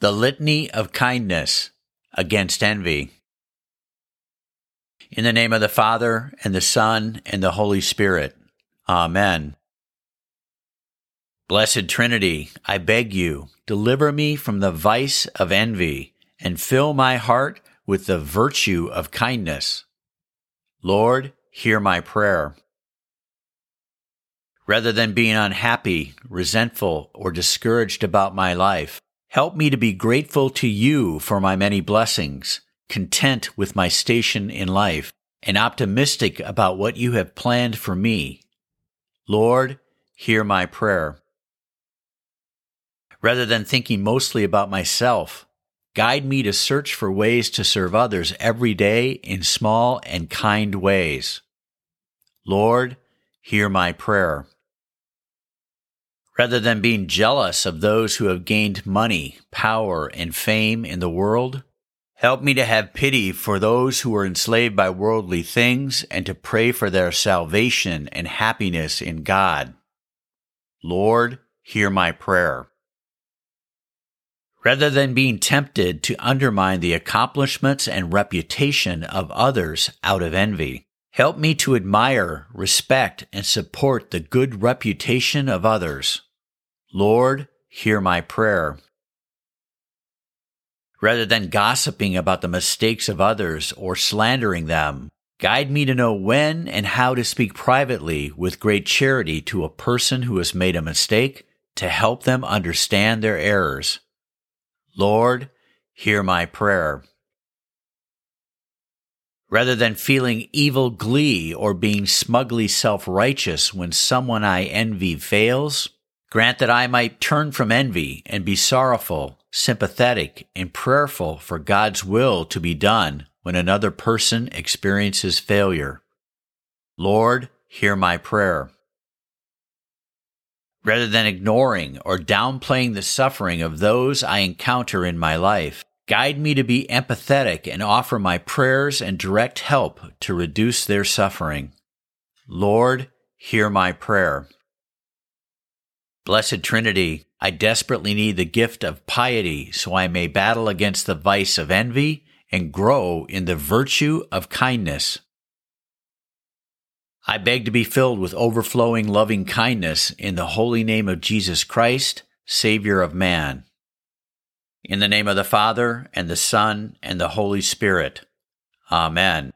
The Litany of Kindness Against Envy. In the name of the Father, and the Son, and the Holy Spirit. Amen. Blessed Trinity, I beg you, deliver me from the vice of envy, and fill my heart with the virtue of kindness. Lord, hear my prayer. Rather than being unhappy, resentful, or discouraged about my life, Help me to be grateful to you for my many blessings, content with my station in life, and optimistic about what you have planned for me. Lord, hear my prayer. Rather than thinking mostly about myself, guide me to search for ways to serve others every day in small and kind ways. Lord, hear my prayer rather than being jealous of those who have gained money, power, and fame in the world. Help me to have pity for those who are enslaved by worldly things and to pray for their salvation and happiness in God. Lord, hear my prayer. Rather than being tempted to undermine the accomplishments and reputation of others out of envy, help me to admire, respect, and support the good reputation of others. Lord, hear my prayer. Rather than gossiping about the mistakes of others or slandering them, guide me to know when and how to speak privately with great charity to a person who has made a mistake to help them understand their errors. Lord, hear my prayer. Rather than feeling evil glee or being smugly self righteous when someone I envy fails, Grant that I might turn from envy and be sorrowful, sympathetic, and prayerful for God's will to be done when another person experiences failure. Lord, hear my prayer. Rather than ignoring or downplaying the suffering of those I encounter in my life, guide me to be empathetic and offer my prayers and direct help to reduce their suffering. Lord, hear my prayer. Blessed Trinity, I desperately need the gift of piety so I may battle against the vice of envy and grow in the virtue of kindness. I beg to be filled with overflowing loving kindness in the holy name of Jesus Christ, Savior of man. In the name of the Father, and the Son, and the Holy Spirit. Amen.